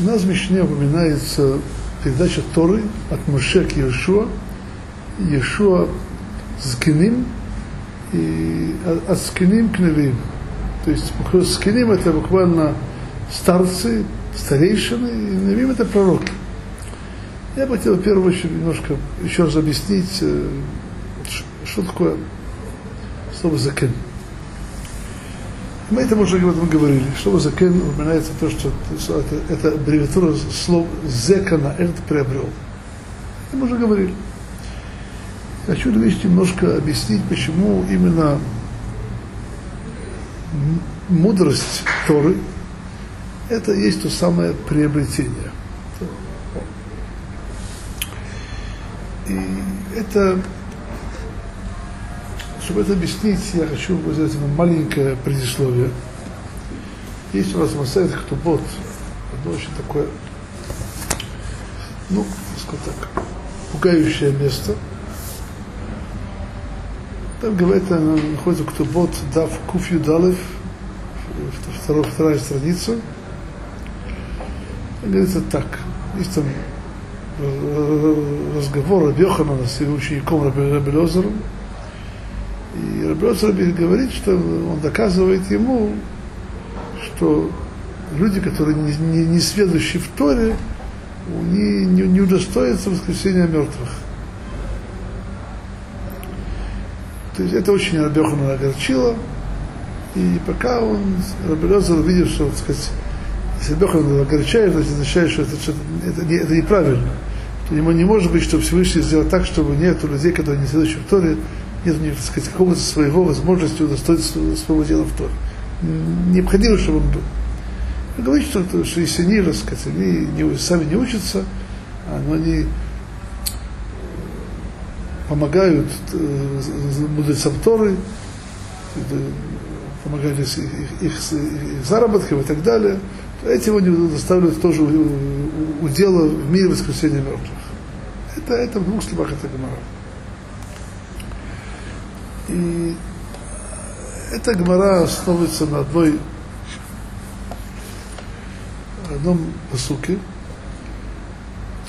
У нас в Мишне упоминается передача Торы от Моше к Иешуа, Иешуа с Геним и от Скиним к Невим. То есть Скиним это буквально старцы, старейшины, и Невим это пророки. Я бы хотел в первую очередь немножко еще раз объяснить, э, что такое слово закен. Мы это уже об этом говорили. Слово закен упоминается то, что это, это аббревиатура слов зекана, этот приобрел. Мы уже говорили. Хочу лишь немножко объяснить, почему именно мудрость Торы это есть то самое приобретение. И это чтобы это объяснить, я хочу сделать маленькое предисловие. Есть у нас Масайт Хтубот, одно очень такое, ну, скажем так, пугающее место. Там говорит, она находится Ктубот Дав Куф Юдалев, вторая, вторая страница. Говорится так, есть там разговор Рабьохана с его учеником Раби Лозером, и Рабиосраби говорит, что он доказывает ему, что люди, которые не, не, не сведущие в Торе, не, не, не удостоятся воскресения мертвых. То есть это очень Рабиохана огорчило. И пока он, Рабиозер увидел, что, так сказать, если Рабиохан огорчает, значит, означает, что это, что это, не, это неправильно. То ему не может быть, что Всевышний сделал так, чтобы нет людей, которые не следующие в Торе, нет так сказать, какого-то своего возможности удостоить своего дела в Торе. Необходимо, чтобы он был. Он говорит, что, что если они, так сказать, они не, сами не учатся, но они помогают э, мудрецам Торы, помогают их, их, их, заработкам и так далее, то этим они доставляют тоже удела в мире воскресения мертвых. Это, это в двух словах это Гмара. И эта гмара основывается на одной одном посуке.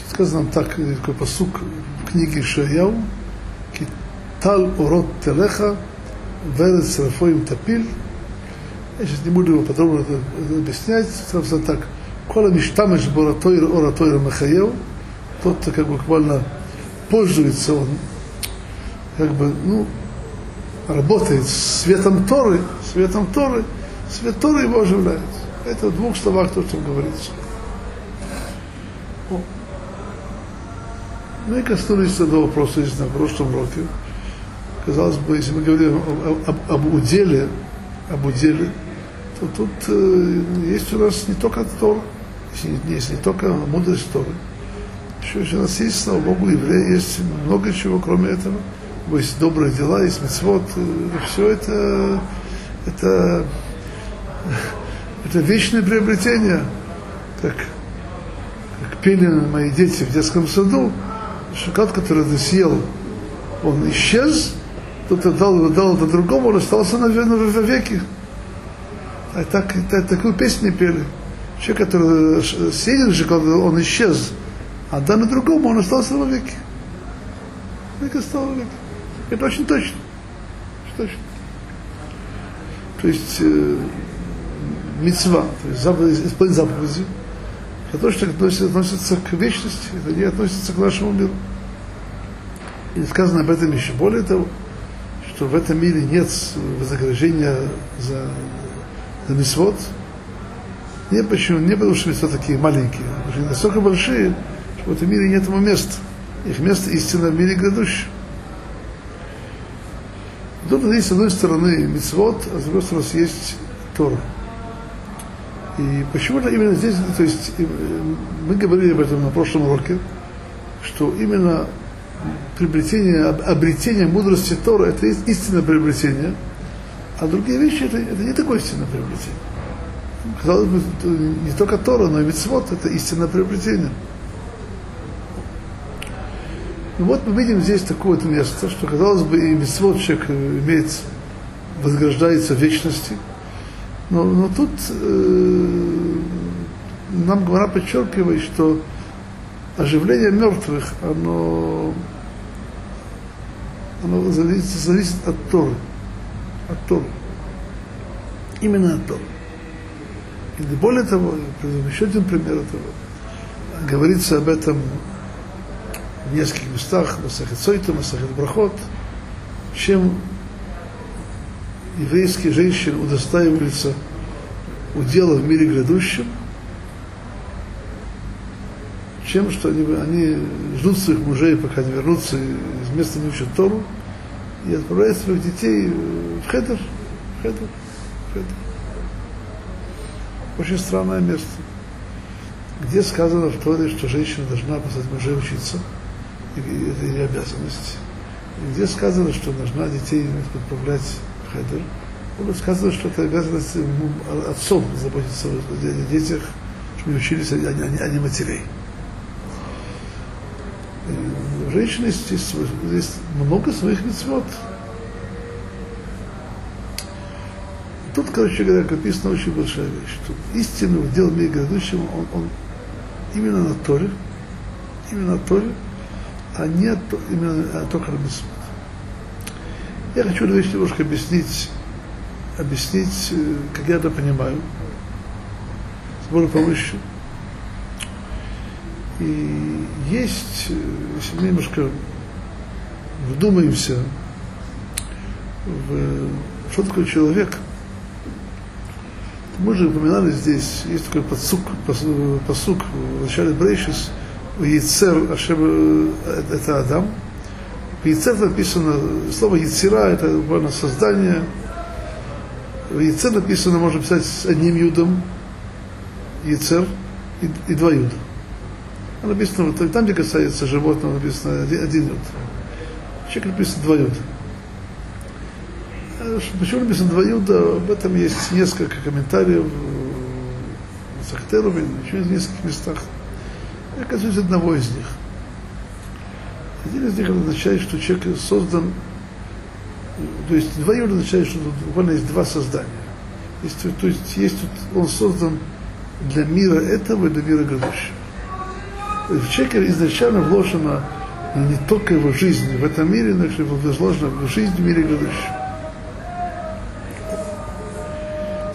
Сказано нам так, такой посук в книге Шаяу, Китал урод телеха, верец рафоим тапиль. Я сейчас не буду его подробно объяснять, сказано так, Кола миштамеш боратойр оратойр махаев, тот, как бы буквально пользуется он, как бы, ну, работает светом Торы, светом Торы, свет Торы его оживляет. Это в двух словах то, что говорится. Мы ну коснулись этого вопроса на прошлом уроке. Казалось бы, если мы говорим об, об, об уделе, об уделе, то тут э, есть у нас не только Тор, есть, есть не только мудрость Торы. Еще, еще у нас есть, слава Богу, евреи, есть много чего, кроме этого есть добрые дела, есть мецвод, э, все это, это, это вечное приобретение. Как, как пели мои дети в детском саду, шоколад, который ты съел, он исчез, кто-то дал, дал это другому, он остался наверное веки. А так, так, такую песню пели. Человек, который съеден шоколад, он исчез, а данный другому, он остался веки. Век остался веки. Это очень точно. точно. То есть э, мецва, то есть заповеди, исполнить заповеди, это то, что относится, относится к вечности, это не относится к нашему миру. И сказано об этом еще более того, что в этом мире нет вознаграждения за, за мисвод. Не почему, не потому что мисвод такие маленькие, что настолько большие, что в этом мире нет ему места. Их место истинно в мире грядущем. Тут есть с одной стороны мицвод, а с другой стороны есть Тора. И почему-то именно здесь, то есть э, мы говорили об этом на прошлом уроке, что именно приобретение, обретение мудрости Тора это истинное приобретение, а другие вещи это, это не такое истинное приобретение. Казалось бы, не только Тора, но и Мицвод это истинное приобретение. И вот мы видим здесь такое вот место, что, казалось бы, и митцвот человек имеет, возграждается в вечности, но, но тут э, нам Гмара подчеркивает, что оживление мертвых, оно, оно зависит, зависит от Торы. От Торы. Именно от Торы. И более того, еще один пример этого. Говорится об этом в нескольких местах, מסכת סוטה, מסכת ברכות, чем еврейские женщины удостаиваются удела в мире грядущем, чем что они, они ждут своих мужей, пока они вернутся из места не учат Тору, и отправляют своих детей в хедер, в хедер, в хедер. Очень странное место. Где сказано в Торе, что женщина должна послать мужей учиться, это ее обязанность. Где сказано, что должна детей отправлять в хедер, было сказано, что это обязанность отцом заботиться о детях, чтобы учились, не, а не матерей. У женщины есть, есть, много своих мецвод. Тут, короче говоря, написана очень большая вещь, что истинный удел в мире грядущем, он, он именно на Торе, именно на Торе, а не именно от Тохара Я хочу эту немножко объяснить, объяснить, как я это понимаю, с более повыше. И есть, если мы немножко вдумаемся в что такое человек, мы же упоминали здесь, есть такой подсук, посук в начале Брейшис, Яцер Ашем, это Адам. В Яцер написано, слово Яцера, это буквально создание. В Яцер написано, можно писать с одним юдом, Яцер, и, и два юда. А написано, там, где касается животного, написано один юд. Человек написано два юда. Почему написано два юда? Об этом есть несколько комментариев в Сахтерове, еще в нескольких местах. Я касаюсь одного из них. Один из них означает, что человек создан, то есть юда означает, что тут буквально есть два создания. Есть, то есть есть он создан для мира этого и для мира грядущего. В человеке изначально вложена не только его жизнь в этом мире, но и вложена в жизнь в мире грядущем.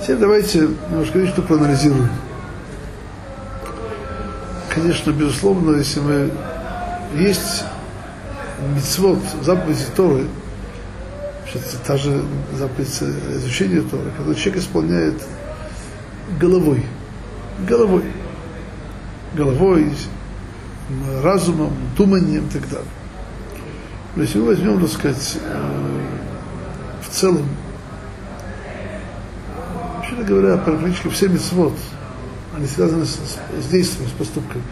Теперь давайте немножко вещи проанализируем. Конечно, безусловно, если мы есть мицвод, заповеди Торы, та же заповедь изучения Торы, когда человек исполняет головой, головой, головой, разумом, думанием и так далее. Если мы возьмем, так сказать, в целом вообще говоря, практически все мецвод, они связаны с, с действием, с поступком.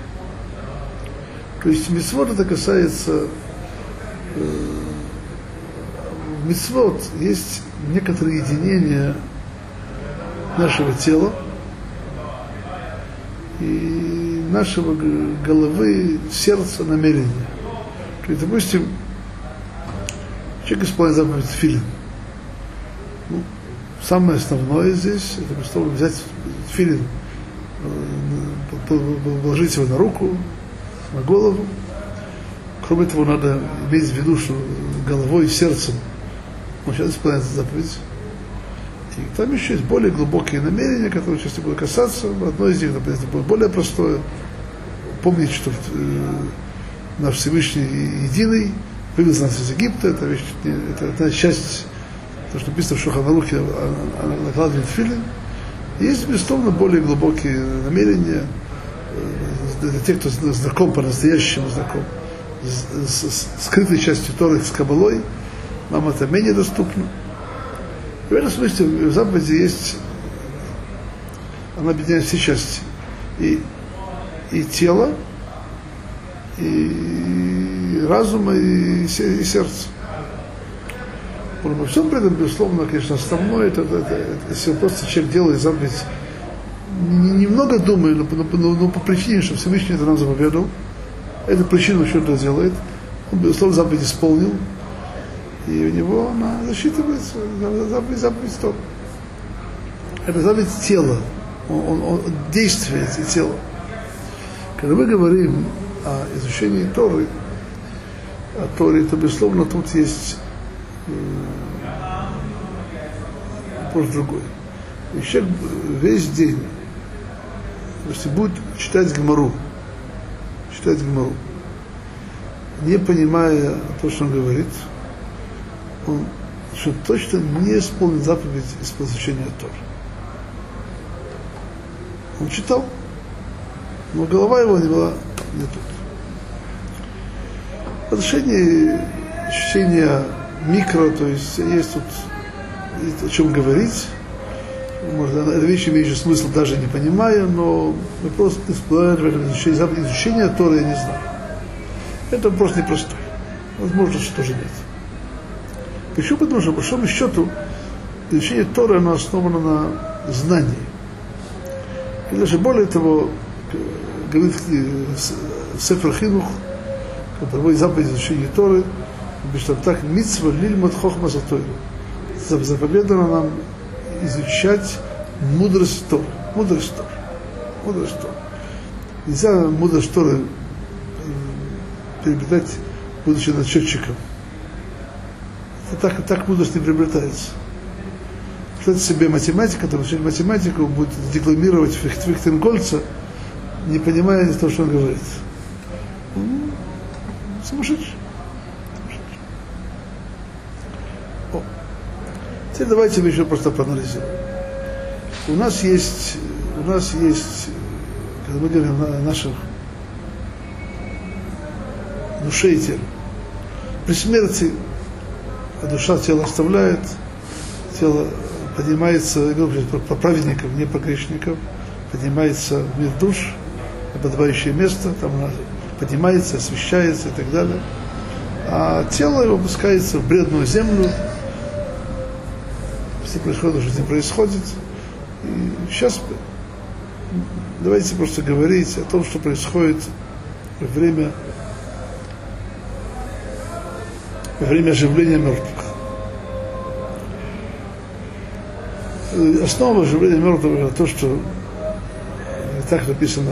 То есть мецвод это касается э, мецвод есть некоторые единения нашего тела и нашего головы, сердца, намерения. То есть, допустим, человек исполняет заповедь филин. Ну, самое основное здесь, это чтобы взять филин, положить его на руку, на голову. Кроме того, надо иметь в виду, что головой и сердцем он сейчас исполняет заповедь. И там еще есть более глубокие намерения, которые сейчас не буду касаться. Одно из них, например, будет более простое. Помнить, что э, наш Всевышний единый, вывез нас из Египта, это, вещь, это, это часть то, что написано в Шуханалухе, накладывает филин. Есть, безусловно, более глубокие намерения э, для тех, кто знаком по-настоящему знаком с, с, скрытой частью Торы с Кабалой, нам это менее доступно. И в этом смысле в заповеди есть, она объединяет все части. И, и тело, и разума, и, и сердце. Во всем при этом, безусловно, конечно, основное, это, это, это, если просто человек делает заповедь, немного думая, но, но, но, но по причине, что Всевышний это нам заповедал, это причина, что это делает, он, безусловно, заповедь исполнил, и у него она засчитывается, заповедь, заповедь стоп. Это заповедь тела, он, он, он и тело. Когда мы говорим о изучении Торы, о Торе, то, безусловно, тут есть вопрос другой. И человек весь день, если будет читать Гмару, читать Гмару, не понимая то, что он говорит, он что точно не исполнит заповедь из изучения Тор. Он читал, но голова его не была не тут. В отношении чтения микро, то есть есть тут о чем говорить. Может, эта вещь имеет смысл, даже не понимая, но мы просто эксплуатируем изучение, изучение Тора я не знаю. Это вопрос непростой. Возможно, что тоже нет. Почему? Потому что, по большому счету, изучение Тора, оно основано на знании. И даже более того, говорит Сефер Хинух, который проводит заповедь изучения Торы, что так митцва лильмат хохма. Заповедано нам изучать мудрость Торы. Мудрость Торы. Мудрость Торы. Нельзя мудрость Торы приобретать, будучи начетчиком. Это так, так мудрость не приобретается. Представьте себе математика, который учить математику, будет декламировать Фихтенгольца, не понимая того, что он говорит. Сумасшедший. О. Теперь давайте мы еще просто проанализируем. У нас есть, у нас есть, когда мы говорим о наших душе и теле. При смерти душа тело оставляет, тело поднимается, по праведникам, не по грешникам, поднимается в мир душ, подобающее место, там она поднимается, освещается и так далее. А тело его опускается в бредную землю. Все происходит, что не происходит. И сейчас давайте просто говорить о том, что происходит во время, во время оживления мертвых. Основа оживления мертвых это то, что так написано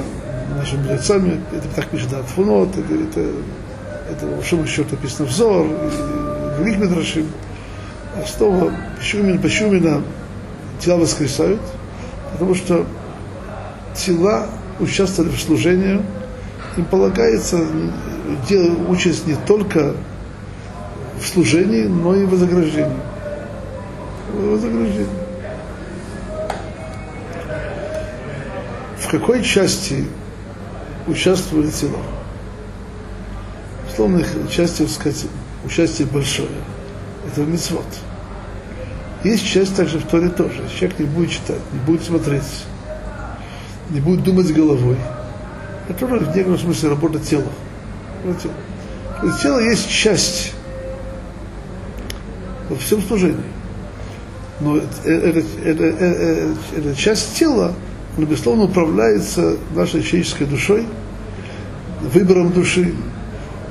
нашими мудрецами, это так пишет Атфунот, это, это, это в большом счету написано взор, в других Мидрашим. Именно, почему именно тела воскресают? Потому что тела участвовали в служении, им полагается участь не только в служении, но и в вознаграждении. В вознаграждении. В какой части участвовали тела. Условно их участие, сказать, участие большое. Это мецвод. Есть часть также в Торе тоже. Человек не будет читать, не будет смотреть, не будет думать головой. Это тоже в некотором смысле работа тела. То есть тело есть часть во всем служении. Но это, это, это, это, это часть тела, он, безусловно, управляется нашей человеческой душой, выбором души,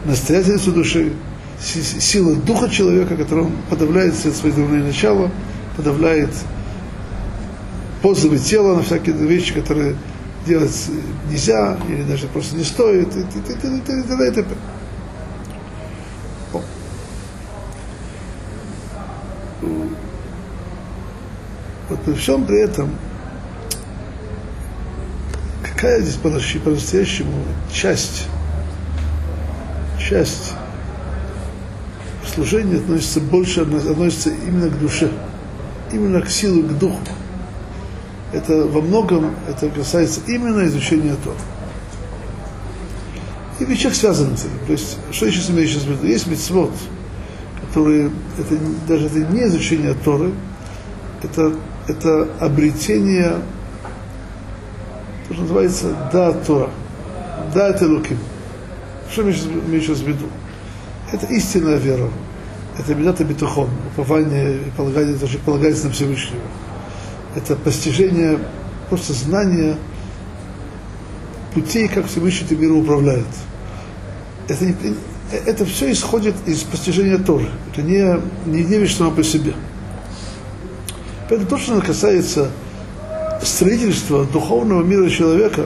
настоятельностью души, сила духа человека, которым подавляет все свои дурные начала, подавляет позывы тела на всякие вещи, которые делать нельзя или даже просто не стоит, и т.д. и т.д. и т.п. Вот при всем при этом какая здесь по-настоящему часть, часть служения относится больше, относится именно к душе, именно к силе, к духу. Это во многом это касается именно изучения Тора. И вещах связано с этим. То есть, что я сейчас имею сейчас в виду? Есть митцвот, которые, это, даже это не изучение Торы, это, это обретение то, что называется да Тора, да это Луким. Что сейчас в виду? Это истинная вера. Это бедата битухон, упование и полагание, что полагается на Всевышнего. Это постижение, просто знание путей, как Всевышний этим миром управляет. Это, не, это все исходит из постижения Торы. Это не, не, вещь сама по себе. Поэтому то, что касается строительство духовного мира человека,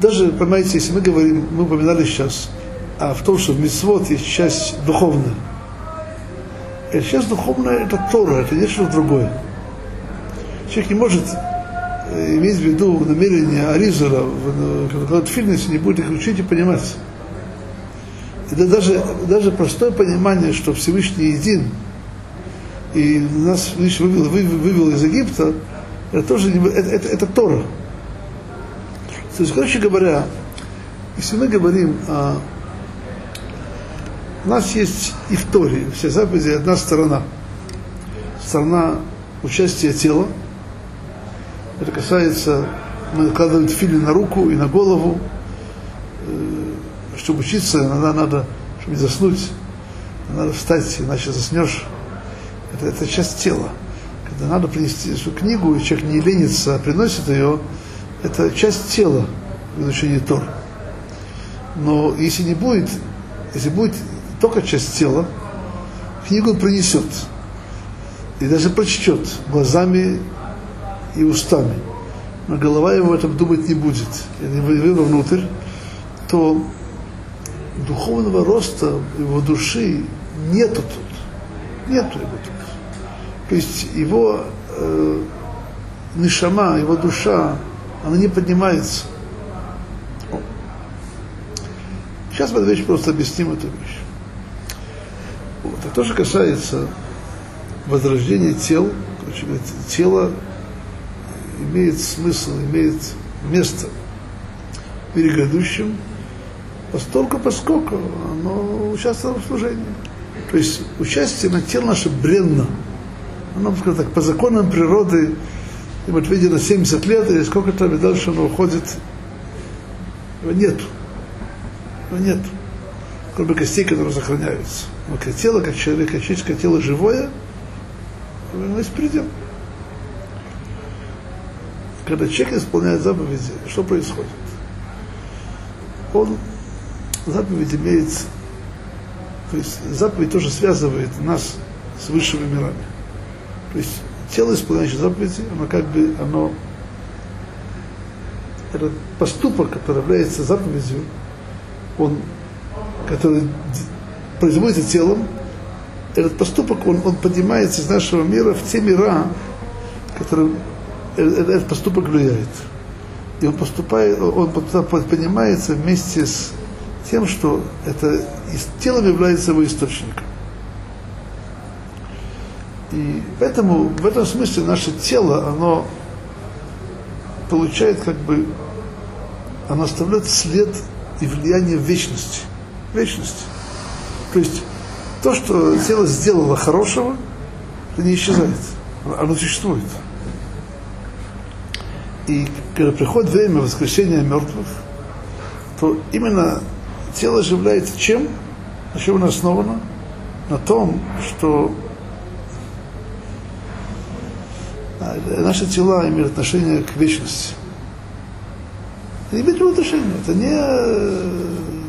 даже, понимаете, если мы говорим, мы упоминали сейчас, а в том, что в митцвот есть часть духовная. Эта часть духовная – это Тора, это не что-то другое. Человек не может э, иметь в виду намерение Аризера, когда в фитнесе не будет их учить и понимать. Это даже, даже простое понимание, что Всевышний един, и нас вывел, вывел, вывел из Египта, это тоже не, это, это, это Тора. То есть, короче говоря, если мы говорим о... У нас есть и в Торе, все заповеди, одна сторона. Сторона участия тела. Это касается, мы накладываем фили на руку и на голову. Э, чтобы учиться, надо, надо чтобы не заснуть, надо встать, иначе заснешь. Это, это часть тела. Когда надо принести эту книгу, и человек не ленится, а приносит ее, это часть тела в изучении Тор. Но если не будет, если будет только часть тела, книгу он принесет. И даже прочтет глазами и устами. Но голова его этом думать не будет. И не вывел внутрь, то духовного роста его души нету тут. Нету его тут. То есть его э, нишама, его душа, она не поднимается. Сейчас мы эту вещь просто объясним эту вещь. Вот. Это тоже касается возрождения тел. Короче, тело имеет смысл, имеет место в мире грядущем, постольку, поскольку оно участвовало в служении. То есть участие на тело наше бренно. Оно, скажем так, по законам природы, вот видели 70 лет, или сколько-то, и дальше оно уходит. Его нету нет. Кроме костей, которые сохраняются. Но как тело, как человек, как человеческое тело живое, оно есть предел. Когда человек исполняет заповеди, что происходит? Он заповедь имеет, то есть заповедь тоже связывает нас с высшими мирами. То есть тело, исполняющее заповеди, оно как бы, оно, этот поступок, который является заповедью, он, который производится телом, этот поступок, он, он поднимается из нашего мира в те мира, которым этот поступок влияет. И он поступает, он поднимается вместе с тем, что это из телом является его источником. И поэтому в этом смысле наше тело, оно получает как бы, оно оставляет след и влияние вечности. Вечности. То есть то, что тело сделало хорошего, это не исчезает. Оно существует. И когда приходит время воскрешения мертвых, то именно тело оживляется чем? На чем оно основано? На том, что наши тела имеют отношение к вечности не имеет. Это не...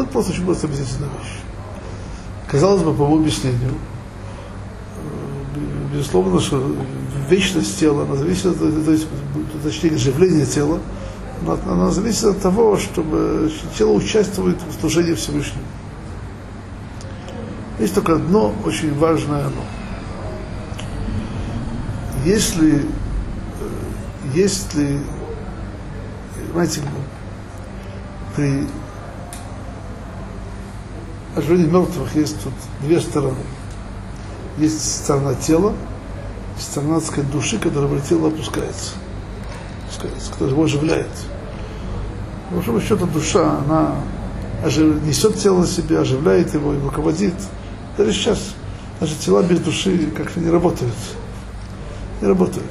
Это просто очень просто объяснительная вещь. Казалось бы, по моему объяснению, безусловно, что вечность тела, она зависит от, то есть, точнее, живление тела, она, она зависит от того, чтобы тело участвует в служении Всевышнему. Есть только одно очень важное оно. Если, если понимаете, при оживлении мертвых есть тут две стороны. Есть сторона тела, сторона, сказать, души, которая в тело опускается, опускается которая его оживляет. По большому счету душа, она ожив... несет тело на себе, оживляет его и руководит. Даже сейчас наши тела без души как-то не работают. Не работают.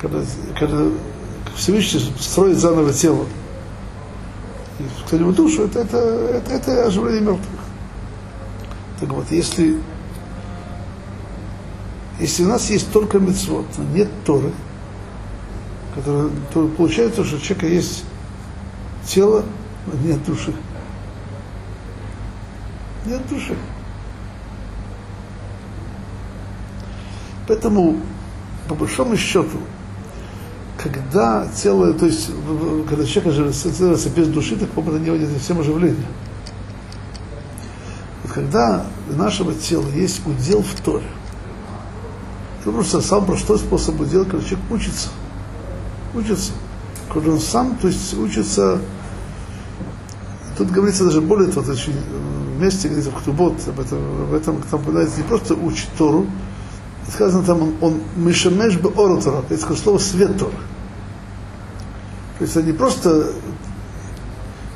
Когда, когда Всевышний строит заново тело. Кто-нибудь душу, это, это, это, это оживление мертвых. Так вот, если, если у нас есть только мецвод, но нет Торы, который, то получается, что у человека есть тело, но нет души. Нет души. Поэтому, по большому счету, когда тело, то есть, когда человек становится без души, так, по-моему, это не совсем оживление. Вот когда у нашего тела есть удел в Торе, это просто самый простой способ удела, когда человек учится. Учится. Когда он сам, то есть, учится Тут говорится даже более того, очень вместе говорится в Ктубот, об этом, об этом там упоминается не просто учит Тору, сказано там, он, он бы ору Тора, это сказано слово свет Тора. То есть не просто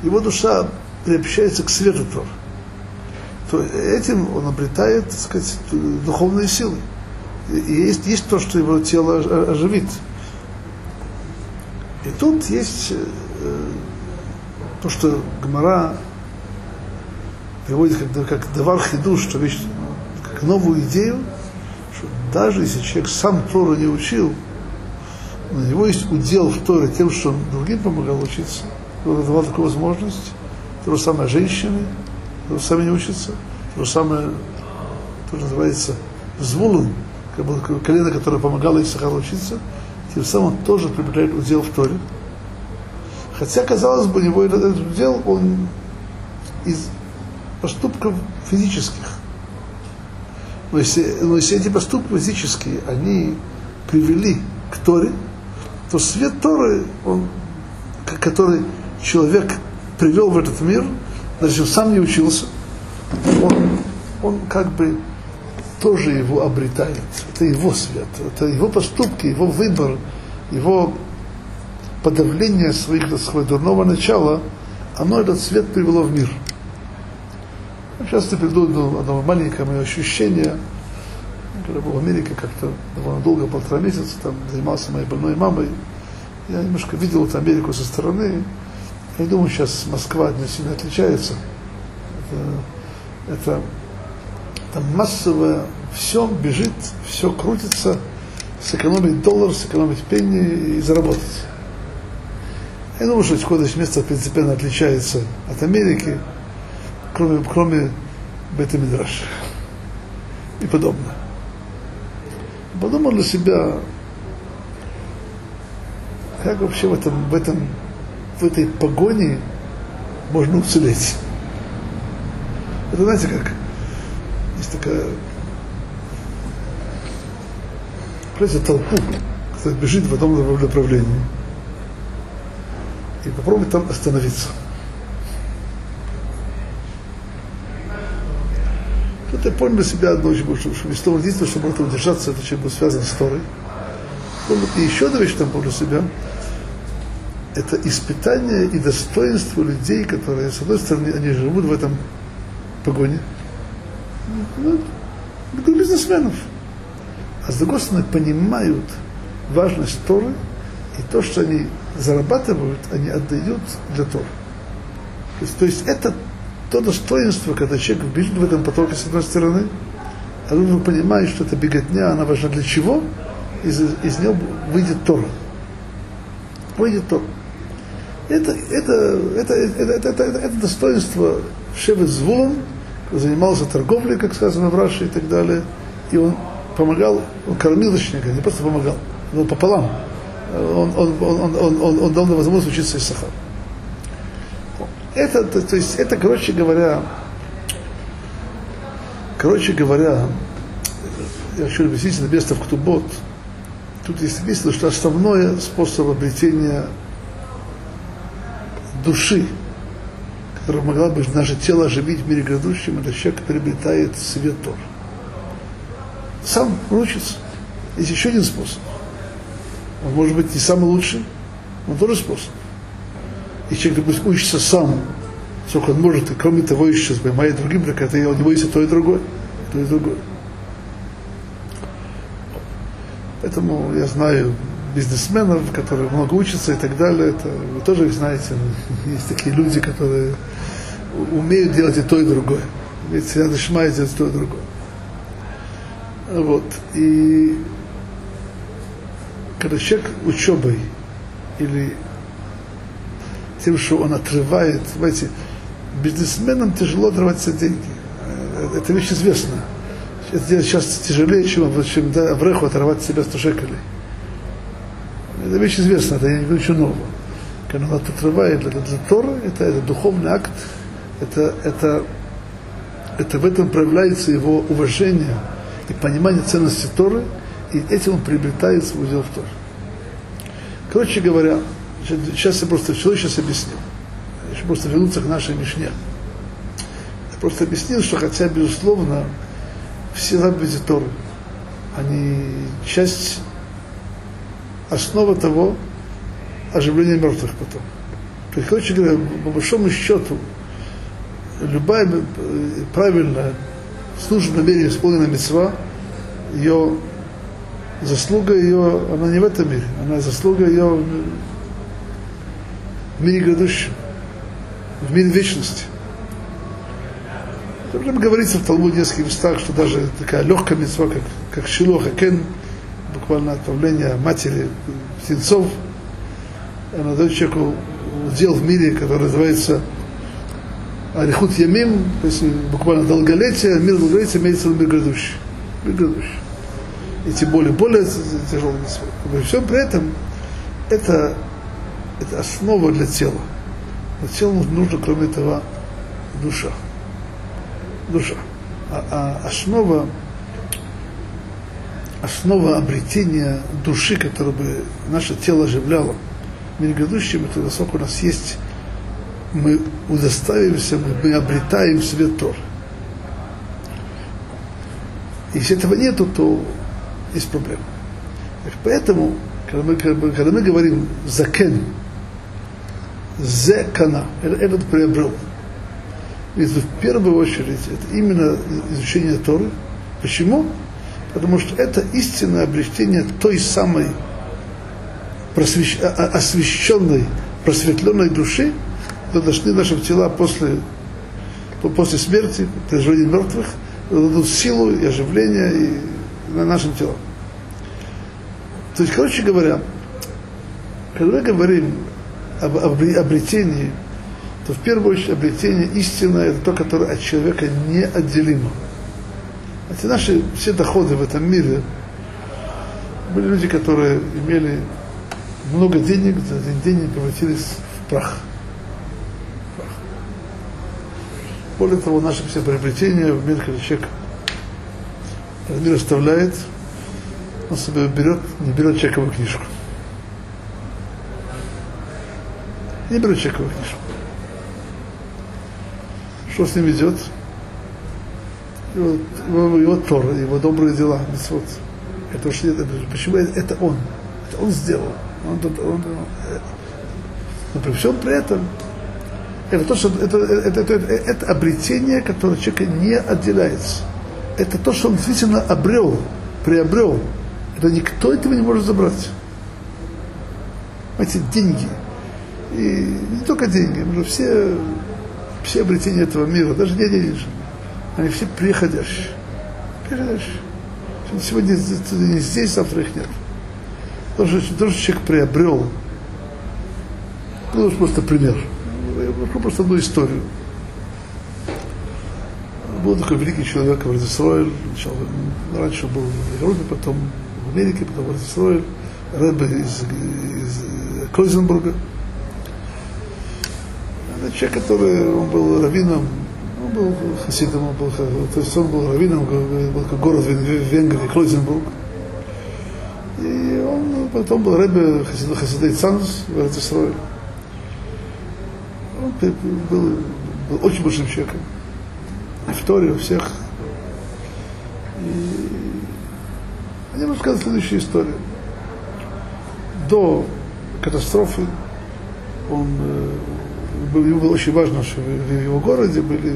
его душа приобщается к свету Тора. То этим он обретает, так сказать, духовные силы. И есть, есть то, что его тело оживит. И тут есть э, то, что Гмара приводит как, как давар что вещь, как новую идею, даже если человек сам Тору не учил, у него есть удел в Торе тем, что он другим помогал учиться, он давал такую возможность, то же самое женщины, то же самое не учатся, то же самое, то, что называется звулун, как бы колено, которое помогало Исахару учиться, тем самым он тоже приобретает удел в Торе. Хотя, казалось бы, у него этот удел, он из поступков физических. Но если, но если эти поступки физические, они привели к Торе, то свет Торы, он, который человек привел в этот мир, даже сам не учился, он, он как бы тоже его обретает. Это его свет, это его поступки, его выбор, его подавление своих, своего дурного начала, оно этот свет привело в мир. Сейчас я приду одно маленькое мое ощущение, когда был в Америке как-то довольно долго, полтора месяца, там занимался моей больной мамой, я немножко видел эту Америку со стороны, я думаю, сейчас Москва не сильно отличается. Это, это там массовое, все бежит, все крутится, сэкономить доллар, сэкономить пенни и заработать. Я думаю, что Кодыш место принципиально отличается от Америки, кроме, кроме Бета-Мидраш и подобное. Подумал для себя, как вообще в, этом, в, этом, в этой погоне можно уцелеть. Это знаете как? Есть такая представляете, толпу, которая бежит в одном направлении. И попробуй там остановиться. Я понял для себя одно очень большое, что вместо того чтобы это удержаться, это чем был связан с Торой. И еще одна вещь там понял для себя, это испытание и достоинство людей, которые, с одной стороны, они живут в этом погоне, ну, бизнесменов, а с другой стороны, понимают важность Торы и то, что они зарабатывают, они отдают для Торы. То есть, то есть это то достоинство, когда человек бежит в этом потоке с одной стороны, а он понимает, что эта беготня, она важна для чего, из, из нее выйдет Тора. Выйдет Тора. Это, это, это, это, это, это, это достоинство Шевет Звулон, занимался торговлей, как сказано в Раше и так далее, и он помогал, он кормил точнее, не просто помогал, но пополам. Он, он, он, он, он, он, он дал мне возможность учиться из Сахара. Это, то, то есть, это, короче говоря, короче говоря, я хочу объяснить на место в Ктубот. Тут есть написано, что основной способ обретения души, которая могла бы наше тело оживить в мире грядущем, это человек приобретает свет Тор. Сам учится. Есть еще один способ. Он может быть не самый лучший, но тоже способ. И человек, допустим, учится сам, сколько он может, и кроме того еще занимает другим, так это у него есть и то, и другое. То и другое. Поэтому я знаю бизнесменов, которые много учатся и так далее. Это, вы тоже их знаете. Есть такие люди, которые умеют делать и то, и другое. Ведь всегда начинают делать то, и другое. Вот. И когда человек учебой или тем, что он отрывает, знаете, бизнесменам тяжело отрывать деньги. Это вещь известная. это сейчас тяжелее, чем, чем да, Авреху оторвать от себя 100 шекелей. Это вещь известна, это не ничего нового. Когда он отрывает для, для Тора, это, это духовный акт, это, это, это в этом проявляется его уважение и понимание ценности Торы, и этим он приобретает свой удел в Торе. Короче говоря, сейчас я просто все сейчас объяснил. Еще просто вернуться к нашей Мишне. Я просто объяснил, что хотя, безусловно, все заповеди Торы, они часть, основа того оживления мертвых потом. То есть, короче говоря, по большому счету, любая правильная, служба намерение исполненная мецва, ее заслуга ее, она не в этом мире, она заслуга ее в мире грядущем, в мире вечности. Прям говорится в Талмуде нескольких местах, что даже такая легкая мецва, как, как Шилоха Кен, буквально отправление матери птенцов, она дает человеку дел в мире, который называется Арихут Ямим, то есть буквально долголетие, мир долголетия имеется в виду мир грядущий. Мир грядущий. И тем более более тяжелый. При всем при этом это, это основа для тела. Для тела нужно, кроме этого, душа душа. А, а основа, основа обретения души, которая бы наше тело оживляло в мире грядущем, это насколько у нас есть, мы удоставимся, мы, мы обретаем свет Тор. Если этого нету, то есть проблема. Поэтому, когда мы, когда мы говорим закен, зекана, этот приобрел, ведь в первую очередь это именно изучение Торы. Почему? Потому что это истинное обретение той самой просвещ... освященной, просветленной души, которые дошли наши тела после, после смерти, жизни мертвых, дадут силу и оживление и на нашим телам. То есть, короче говоря, когда мы говорим об обретении то в первую очередь обретение истины это то, которое от человека неотделимо. Эти наши все доходы в этом мире были люди, которые имели много денег, за один день превратились в прах. Более того, наши все приобретения в мире, когда человек мир оставляет, он себе берет, не берет чековую книжку. Не берет чековую книжку. Что с ним идет? Его, его, его Тора, его добрые дела, вот. Это уж это, почему это он? Это он сделал. Он, он, он, но при всем при этом это то, что это, это, это, это, это обретение, которое человека не отделяется. Это то, что он действительно обрел, приобрел. Это никто этого не может забрать. Эти деньги. И не только деньги, но все все обретения этого мира, даже не денежные, они все приходящие. Приходящие. Сегодня не здесь, завтра их нет. То, что, то, что человек приобрел, ну, просто пример. Я просто одну историю. Был такой великий человек в Радисроэль, раньше был в Европе, потом в Америке, потом в Радисроэль, Рэбе из, из Койзенбурга человек, который он был раввином, он был хасидом, он был, то есть он был раввином, был как город в Венгрии, Клойзенбург. И он потом был рэбе хасида, хасида Цанус в Эрцисрое. Он был, был очень большим человеком. В Торе у всех. И могу сказать следующую историю. До катастрофы он было очень важно, что в его городе были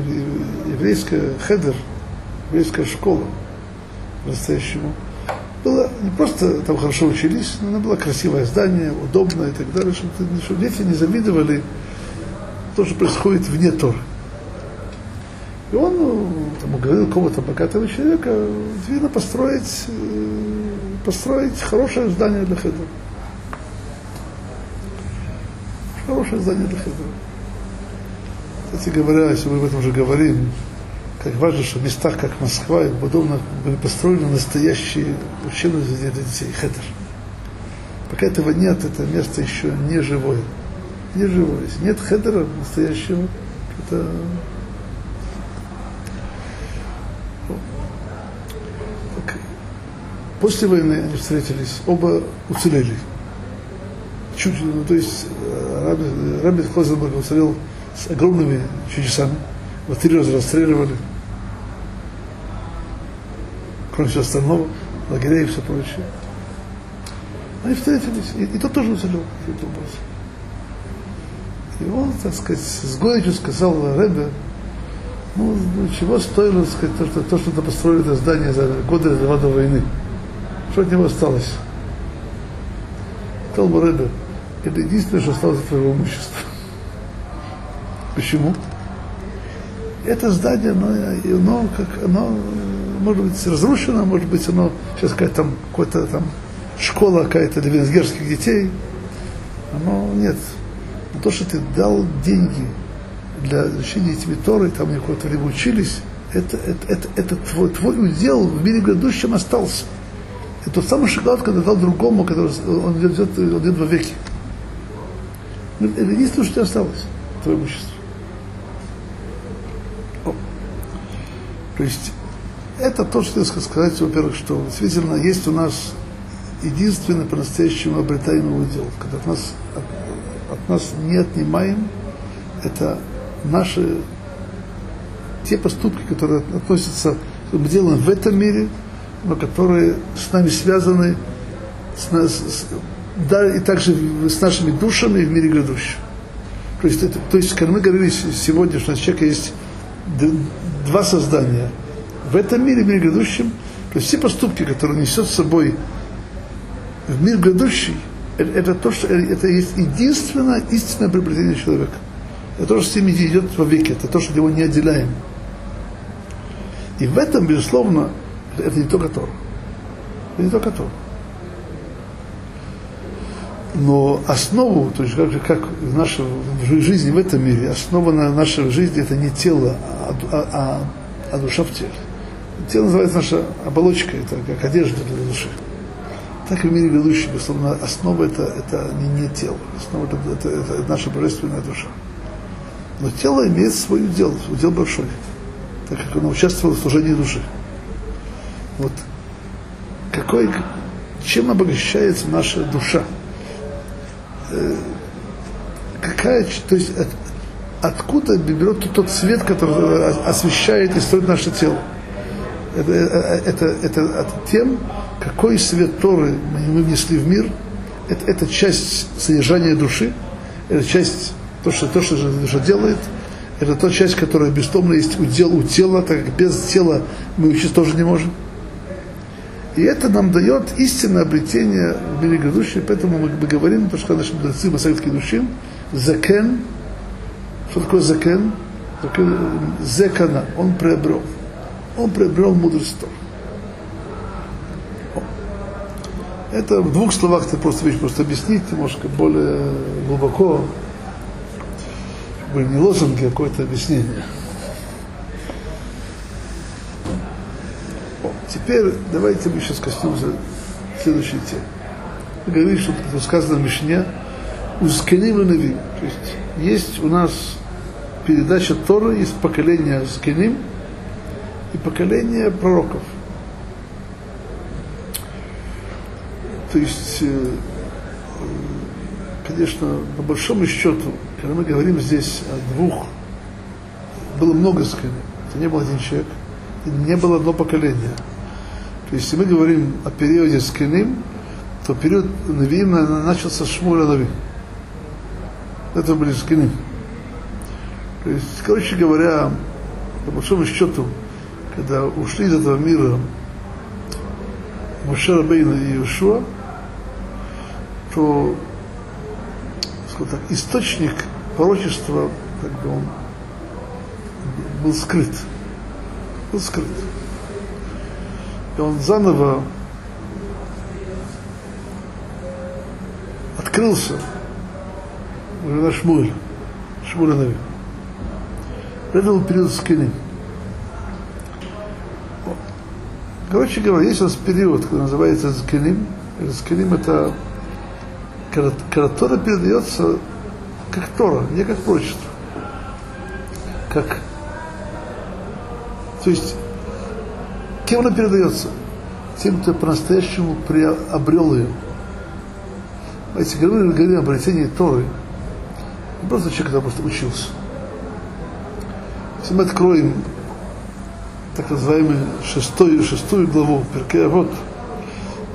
еврейская хедер, еврейская школа по-настоящему. Было не просто там хорошо учились, но она была красивое здание, удобное и так далее, чтобы, чтобы дети не завидовали то, что происходит вне Торы. И он ну, там, уговорил кого-то богатого человека, видно, построить, э, построить хорошее здание для хедера. Хорошее здание для хедера. Кстати говоря, если мы об этом уже говорим, так важно, что в местах, как Москва и подобно, были построены настоящие учебные для детей, хедер. Пока этого нет, это место еще не живое. Не живое. Если нет хедера настоящего, это так. После войны они встретились, оба уцелели. Чуть, ну, то есть э, Раби Хозенберг уцелел с огромными чудесами. В три раза расстреливали. Кроме всего остального, лагерей и все прочее. Они встретились, и, и тот тоже уцелел каким-то образом. И он, так сказать, с горечью сказал Ребе, ну, ну, чего стоило, так сказать, то, что, то, что построили это здание за годы до, до войны. Что от него осталось? Сказал Ребе, это единственное, что осталось от твоего имущества. Почему? Это здание, оно, оно, как, оно может быть разрушено, может быть, оно сейчас какая-то там, какая-то там школа какая-то для венгерских детей. Оно нет. Но то, что ты дал деньги для изучения этими Торы, там они какое-то время учились, это, это, это, это твой, твой удел в мире грядущем остался. Это тот самый шоколад, который дал другому, который он идет, он идет во веки. Это единственное, что осталось, твое имущество. То есть это то, что я сказать, во-первых, что действительно есть у нас единственный по-настоящему обретаемый удел, когда от нас, от, от нас не отнимаем, это наши те поступки, которые относятся, мы делаем в этом мире, но которые с нами связаны, с, с, да, и также с нашими душами в мире грядущем. То есть, это, то есть, когда мы говорили сегодня, что у человека есть два создания в этом мире, в мире грядущем, то есть все поступки, которые несет с собой в мир грядущий, это то, что это есть единственное истинное приобретение человека. Это то, что с ними идет во веки, это то, что его не отделяем. И в этом, безусловно, это не только Тор. Это не только Тор. Но основу, то есть как, как в нашей жизни в этом мире, основа на нашей жизни это не тело, а, а, а, а душа в теле. Тело называется наша оболочка, это как одежда для души так и в мире грядущем, безусловно, основа это, это не, не тело, основа это, это, это, наша божественная душа. Но тело имеет свой удел, удел большой, так как оно участвовало в служении души. Вот какой, чем обогащается наша душа? Э, какая, то есть от, откуда берет тот свет, который освещает и строит наше тело? Это, это, это, это тем, какой свет Торы мы внесли в мир, это, это часть содержания души, это часть, то, что, то, что душа делает, это та часть, которая бесстомно есть у, дел, у тела, так как без тела мы учиться тоже не можем. И это нам дает истинное обретение в мире поэтому мы, мы говорим, то, что наши мудрецы Масаидские душим, закен, что такое закен? Зекана, он приобрел. Он приобрел мудрость. Это в двух словах ты просто вещь просто объяснить, немножко более глубоко, чтобы не лозунги, а какое-то объяснение. Теперь давайте мы сейчас коснемся следующей темы. Мы говорим, что это сказано в Мишне, узкеним и нави. То есть есть у нас передача Торы из поколения Скиним и поколения пророков – То есть, э, конечно, по большому счету, когда мы говорим здесь о двух, было много скорее, это не был один человек, не было одно поколение. То есть, если мы говорим о периоде скиним, то период Навиим начался с Шмуля Нави. Это были скиним. То есть, короче говоря, по большому счету, когда ушли из этого мира Мушер Бейна и Иешуа, скажем так, источник пророчества как бы он был скрыт. Был скрыт. И он заново открылся уже на Шмуль, Нави. Это был период скины. Короче говоря, есть у нас период, который называется Зкелим. Зкелим это когда Тора передается как Тора, не как прочество. Как то есть, кем она передается? Тем, кто по-настоящему приобрел ее. Если говорим, говорим о обретении Торы, не просто человек, который просто учился. Если мы откроем так называемую шестую, шестую главу Перкея вот,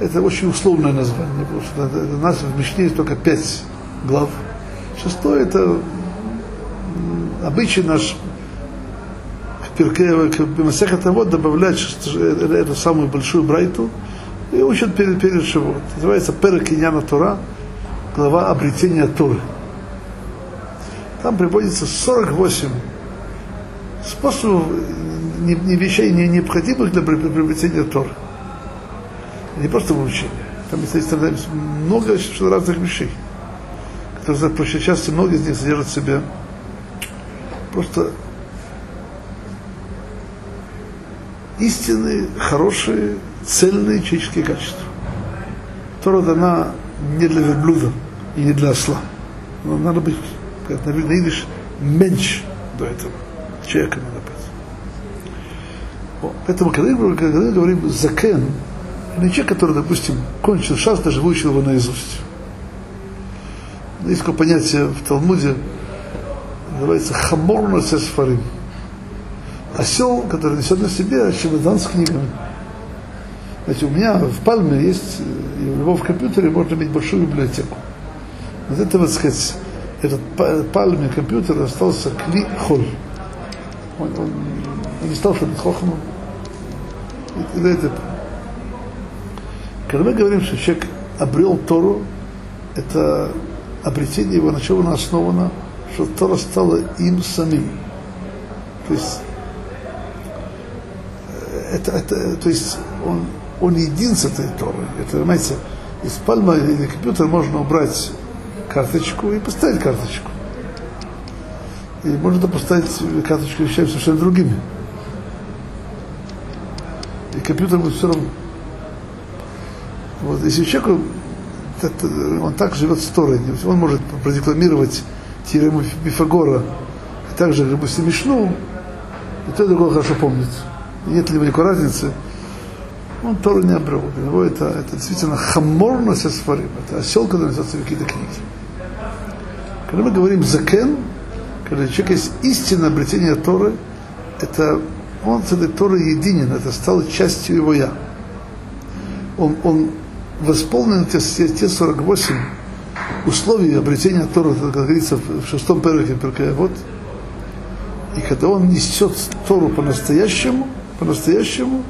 это очень условное название, потому что у нас в Мишне есть только пять глав. Шестое это обычай наш Масехат вот добавлять эту самую большую брайту и учат перед, перед Шивот. Называется Перек Иньяна Тора, глава обретения Торы. Там приводится 48 способов не, не вещей, не необходимых для приобретения Торы. Не просто выучение. Там есть много разных вещей, которые часто многие из них содержат в себе просто истинные, хорошие, цельные человеческие качества. Тора дана не для верблюда и не для осла. Но надо быть, как на идиш, меньше до этого. Человека надо быть. Поэтому, когда, когда мы говорим закен, не человек, который, допустим, кончил шас, даже выучил его наизусть. Есть такое понятие в Талмуде, называется хаморно сесфарим осел, который несет на себе чемодан с книгами. Знаете, у меня в Пальме есть, и у него в компьютере можно иметь большую библиотеку. Вот это, вот сказать, этот Пальме компьютер остался кли холь. Он, он, он не стал быть хохмом. Это, когда мы говорим, что человек обрел Тору, это обретение его, на чем оно основано, что Тора стала им самим. То есть это, это, то есть он, он един с этой Торой. Это, понимаете, из пальма или компьютера можно убрать карточку и поставить карточку. И можно поставить карточку вещами совершенно другими. И компьютер будет все равно. Вот, если человек, он так живет с Торой, он может продекламировать теорему Пифагора, также, допустим, Мишну, и то и другое хорошо помнит нет ли великой разницы, он Тору не обрел. Для него это, это действительно хаморно сесфарим, это осел, который несется какие-то книги. Когда мы говорим закен, когда человек есть истинное обретение Торы, это он с этой Торой единен, это стало частью его я. Он, он восполнен те, те 48 условий обретения Торы, как говорится в шестом переке вот. И когда он несет Тору по-настоящему, по-настоящему,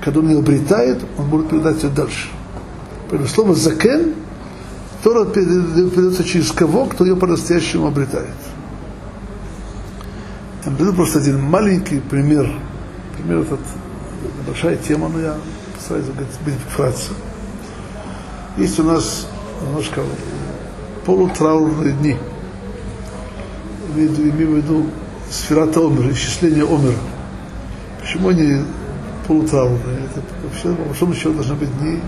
когда он ее обретает, он может передать ее дальше. Поэтому слово «закен» Тора передается через кого, кто ее по-настоящему обретает. Я приведу просто один маленький пример. Пример этот, большая тема, но я постараюсь быть вкратце. Есть у нас немножко полутраурные дни. Имею в виду сферата Омера, исчисление Омера. Почему они полутравные? Это вообще, по большому счету, должны быть дни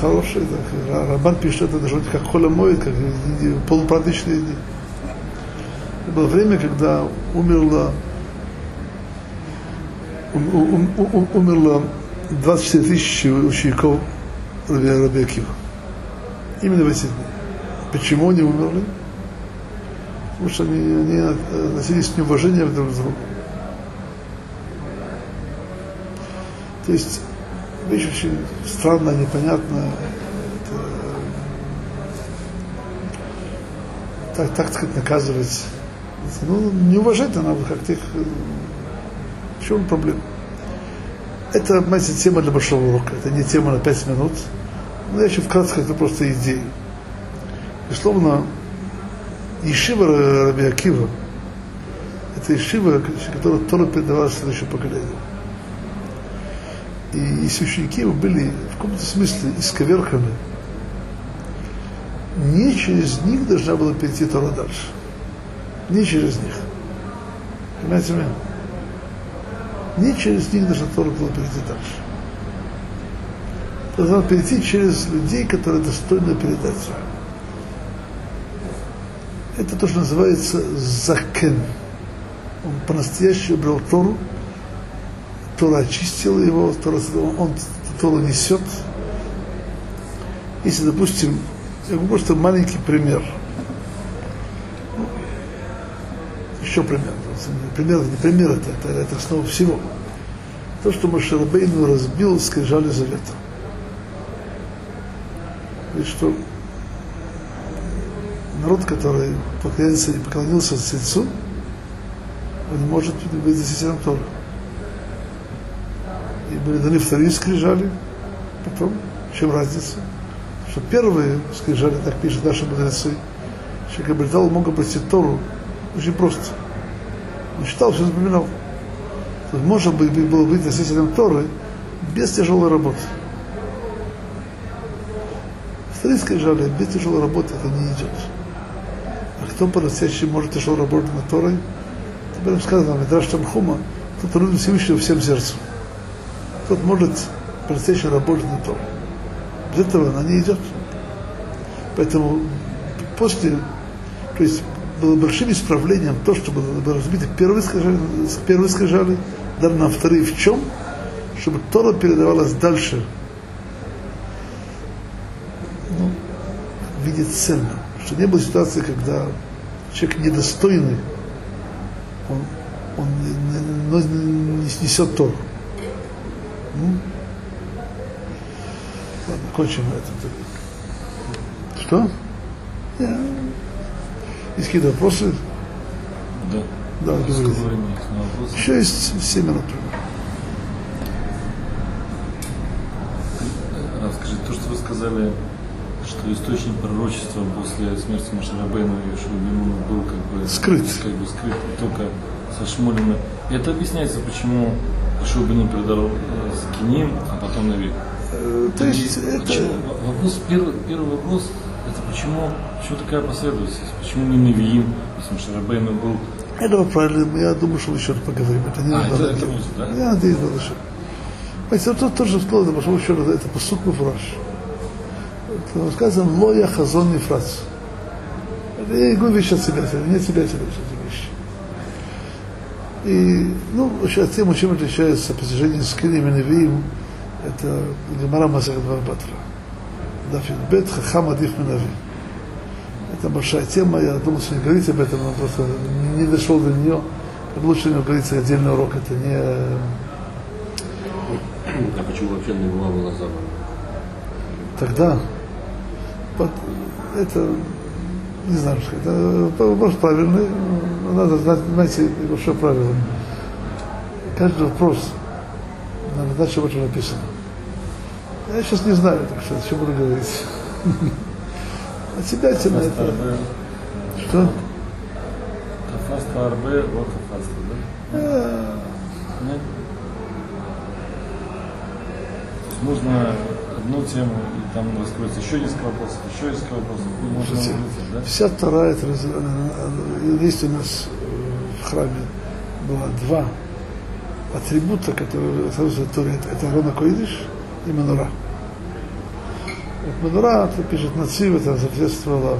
хорошие. Так. Рабан пишет, это должно быть как холя моет, как полупраздничные дни. Это было время, когда умерло, ум, ум, ум, умерло 24 тысячи учеников Раби, Раби Акива. Именно в эти дни. Почему они умерли? Потому что они, они относились с неуважением друг к другу. То есть вещь очень странная, непонятная. Это, так, так сказать, наказывать. Ну, неуважительно надо как-то их... В чем проблема? Это, понимаете, тема для большого урока. Это не тема на пять минут. Но я еще вкратце это просто идеи. Безусловно, Ешива Раби Акива, это Ешива, которая Тора передавалась следующему поколению. И ученики его были в каком-то смысле исковерканы, не через них должна была перейти Тора дальше. Не через них. Понимаете меня? Не через них даже Тора было перейти дальше. Должна перейти через людей, которые достойны передать Это то, что называется закен. Он по-настоящему брал Тору, Тора очистила его, Тора, он Тору несет. Если, допустим, я говорю, просто маленький пример. Еще пример. Пример, не пример, это, это, это основа всего. То, что Машарабейну разбил скрижали завета. И что народ, который поклонился, поклонился Тельцу, он не может быть засеченным Тором и были даны вторые скрижали, потом, чем разница? Что первые скрижали, так пишут наши мудрецы, человек обретал, мог обрести Тору очень просто. Он читал, все запоминал. То есть можно было быть носителем Торы без тяжелой работы. Вторые скрижали, без тяжелой работы это не идет. А кто по-настоящему может тяжело работать на Торой? Теперь сказано, Медраш Танхума, кто-то любит Всевышнего всем сердцем тот может по-настоящему работать на том. Без этого она не идет. Поэтому после, то есть было большим исправлением то, что было, разбито первые скажали, первые скажали, дали нам вторые в чем? Чтобы Тора передавалась дальше ну, в виде цельно. Что не было ситуации, когда человек недостойный, он, он не, не, не несет Тору. Ладно, кончим это. Что? Я... Есть какие-то вопросы? Да. Да. Еще есть 7 минут. Расскажите, то, что вы сказали, что источник пророчества после смерти Машарабейна и Шубину был как бы скрыт, как бы скрыт только со Шмулина. Это объясняется, почему Шубину передал э, Скиним, а потом Нави. Э, то есть это... Почему, вопрос, первый, первый вопрос, это почему, почему такая последовательность? Почему не Навиим, если Машарабейна был это правильно, я думаю, что мы еще поговорим. Это не а, надо. Это, это будет, да? Я надеюсь, надо еще. Понимаете, тут тоже сказал, это пошел еще раз, это посуд муфраж. Сказано, лоя хазон нефрац. Я говорю вещи от себя, не от себя, от себя. И, ну, сейчас тем, чем отличается постижение с Кирим и Невиим, это Гемара Масахат Варбатра. Дафин Бет Хахам Адиф Минави. Это большая тема, я думал, не говорить об этом, но просто не дошел до нее. Лучше не говорится отдельный урок, это не... А почему вообще не была была забрана? Тогда под, это не знаю, что это вопрос правильный, надо знать, знаете, что правило. Каждый вопрос, надо знать, что в этом написано. Я сейчас не знаю, так что, о чем буду говорить. От себя на это. Что? Тафаста арбе, вот тафаста, да? Нет? Можно одну тему, там раскроется еще несколько вопросов, еще несколько вопросов. Можно Слушайте, улице, да? Вся это, раз- э, есть у нас э, в храме было два атрибута, которые соответствуют Торе. Это, Рона Койдиш и Манура. Вот Манура, это пишет Нацив, это соответствовало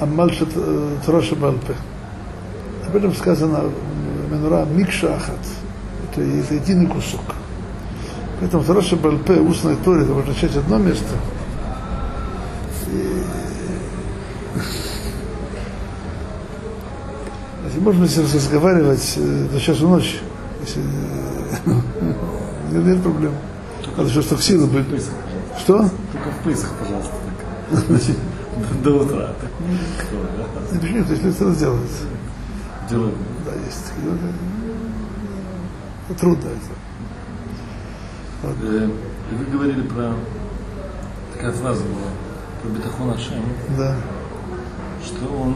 Аммальша Троша Балпе. Об этом сказано э, Манура Микша Ахат. Это единый кусок. Поэтому Троша Балпе, устная Торе, это можно начать одно место, Если можно здесь разговаривать э, до часу ночи, если, нет, нет проблем. Надо что так силы быть. Что? Только в Пысах, пожалуйста, до утра. Так, кто, да? Напиши, если это сделать. Делают. Да, есть. ну, Трудно это. Э, Вы говорили про... Такая фраза была. Про Бетахон Ашем. Да. что он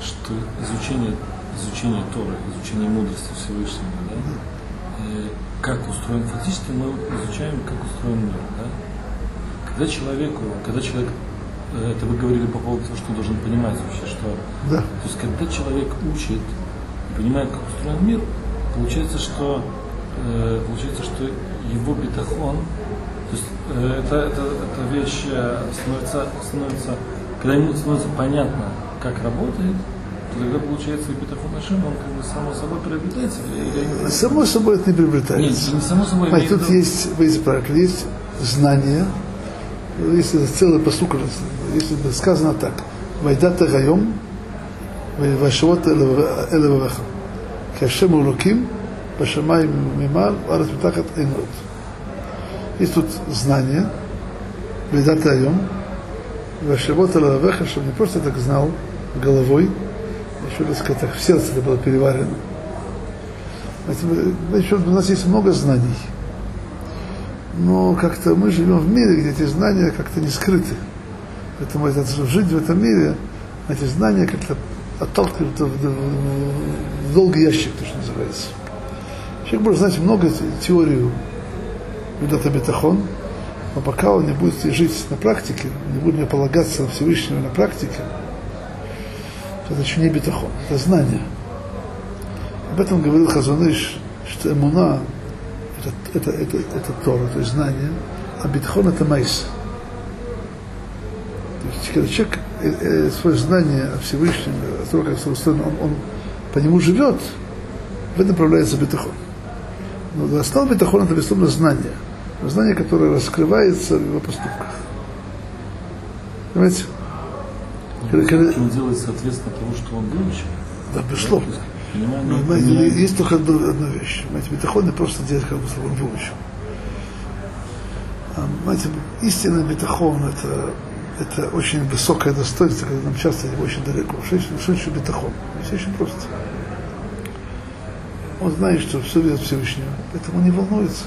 что изучение изучение Торы, изучение мудрости Всевышнего, да, э, как устроен, фактически мы изучаем, как устроен мир, да. Когда человеку, когда человек, э, это вы говорили по поводу того, что он должен понимать вообще, что, Да. то есть когда человек учит понимая, как устроен мир, получается, что э, получается, что его бетахон, то есть э, это, это, эта вещь э, становится, становится, когда ему становится понятно, как работает, то тогда получается и бетахон Ашем, он как бы само собой приобретается. Или, Само собой это не приобретается. Нет, не само собой. В тут виду- есть, правильно, есть знание, если целый посук, если бы сказано так, «Вайдата гайом, вайшавот элеваваха, кашем улуким, пашамай мимал, арат митахат эйнот». Есть тут знание, «Вайдата гайом, вайшавот элеваваха», чтобы не просто так знал головой, еще, так сказать, так в сердце это было переварено. Еще- у нас есть много знаний но как-то мы живем в мире, где эти знания как-то не скрыты. Поэтому это, жить в этом мире, эти знания как-то отталкивают в, в- в долгий ящик, то, что называется. Человек может знать много те- теорию Ведата Бетахон, но пока он не будет жить на практике, не будет не полагаться на Всевышнего на практике, то это еще не Бетахон, это знание. Об этом говорил Хазуныш, что эмуна это, это, это, это Тора, то есть знание, а битхон это майс. То есть, когда человек свое знание о Всевышнем, о том, как все устроено, он, он по нему живет, в это направляется битахон. Но достал битахон это безусловно знание. Знание, которое раскрывается в его поступках. Понимаете? Когда- когда- Он делает соответственно того, что он выучил. Да, безусловно. Понимание, Но, знаете, понимание. есть только одна, одна вещь. Знаете, бетахон не просто делать, как бы он выучил. А, знаете, истинный бетахон это, это очень высокое достоинство, когда нам часто его очень далеко. Что еще, бетахон? Все очень просто. Он знает, что все видит Всевышнего, поэтому не волнуется.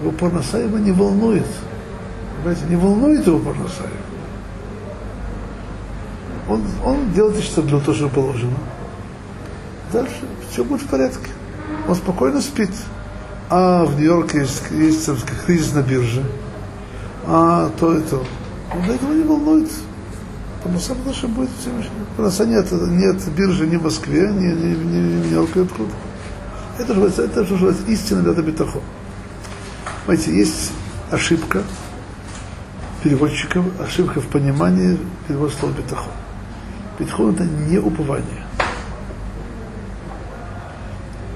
Его парноса не волнует. Понимаете, не волнует его парноса. Он, он делает, что для того, что положено дальше все будет в порядке. Он спокойно спит. А в Нью-Йорке есть, есть кризис на бирже. А то и то. Он для этого не волнует. Парноса наша будет Всевышний. Парноса нет, нет биржи ни в Москве, ни, ни, ни, ни Нью-Йорке откуда. Это же это называется истинный это бетахон. Понимаете, есть ошибка переводчиков, ошибка в понимании перевода слова бетахон. Бетахон это не упование.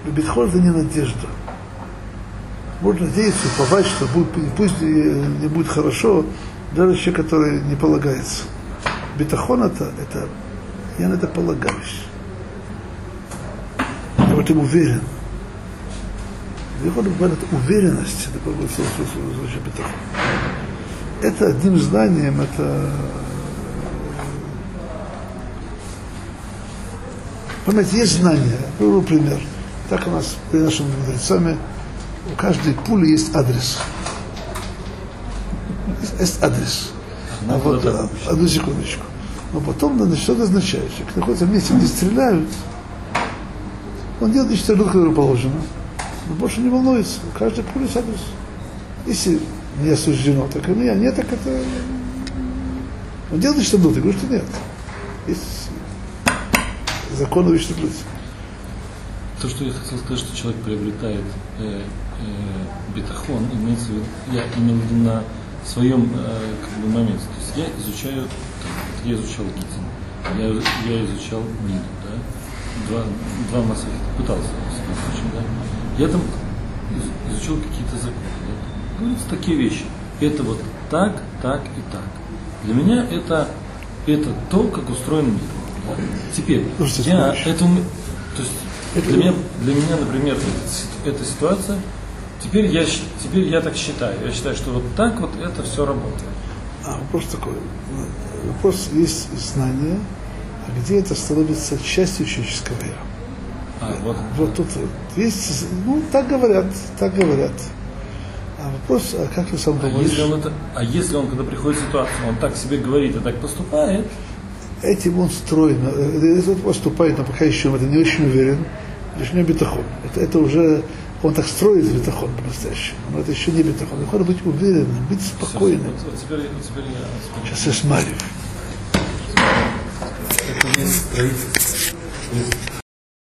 Бетхон это не надежда. Можно надеяться, уповать, что будет, пусть не будет хорошо, даже человек, который не полагается. Бетахон это, это я на это полагаюсь. Я в этом уверен. Бетахон это уверенность, это звучит бетахон. Это одним знанием, это Понимаете, есть знания. Приведу пример. Так у нас при нашими мудрецами у каждой пули есть адрес. Есть, адрес. А вот, одну секундочку. Но потом, значит, что это означает? Человек находится в месте, где стреляют. Он делает нечто, которое положено. Но больше не волнуется. Пули есть адрес. Если не осуждено, так и меня. Нет, так это... Он делает что нужно, я говорю, что нет. Есть закон о вечном люди. То, что я хотел сказать, что человек приобретает э, э, бетахон, имеется в виду, я имел в виду на своем э, как бы, моменте. То есть я изучаю, вот я изучал Гитин, я, я изучал Ниду, да, два, два массовых пытался, в случае, да. Я там из- изучил какие-то законы. Да. Говорится такие вещи. Это вот так, так и так. Для меня это, это то, как устроен мир. да. Теперь, Слушайте, я ми- то есть для меня, для меня, например, эта ситуация, теперь я, теперь я так считаю. Я считаю, что вот так вот это все работает. А, вопрос такой. Вопрос есть знание, а где это становится частью человеческого я. А, вот, Вот тут есть, ну, так говорят, так говорят. А вопрос, а как ты сам а думаешь? если он это, а если он, когда приходит ситуация, он так себе говорит и так поступает, Этим он строен, э, это поступает, но пока еще в это не очень уверен, лишь не бетахон. Это, это уже, он так строит бетахон по-настоящему, но это еще не бетахон. Надо быть уверенным, быть спокойным. Сейчас я смотрю. Это не строительство.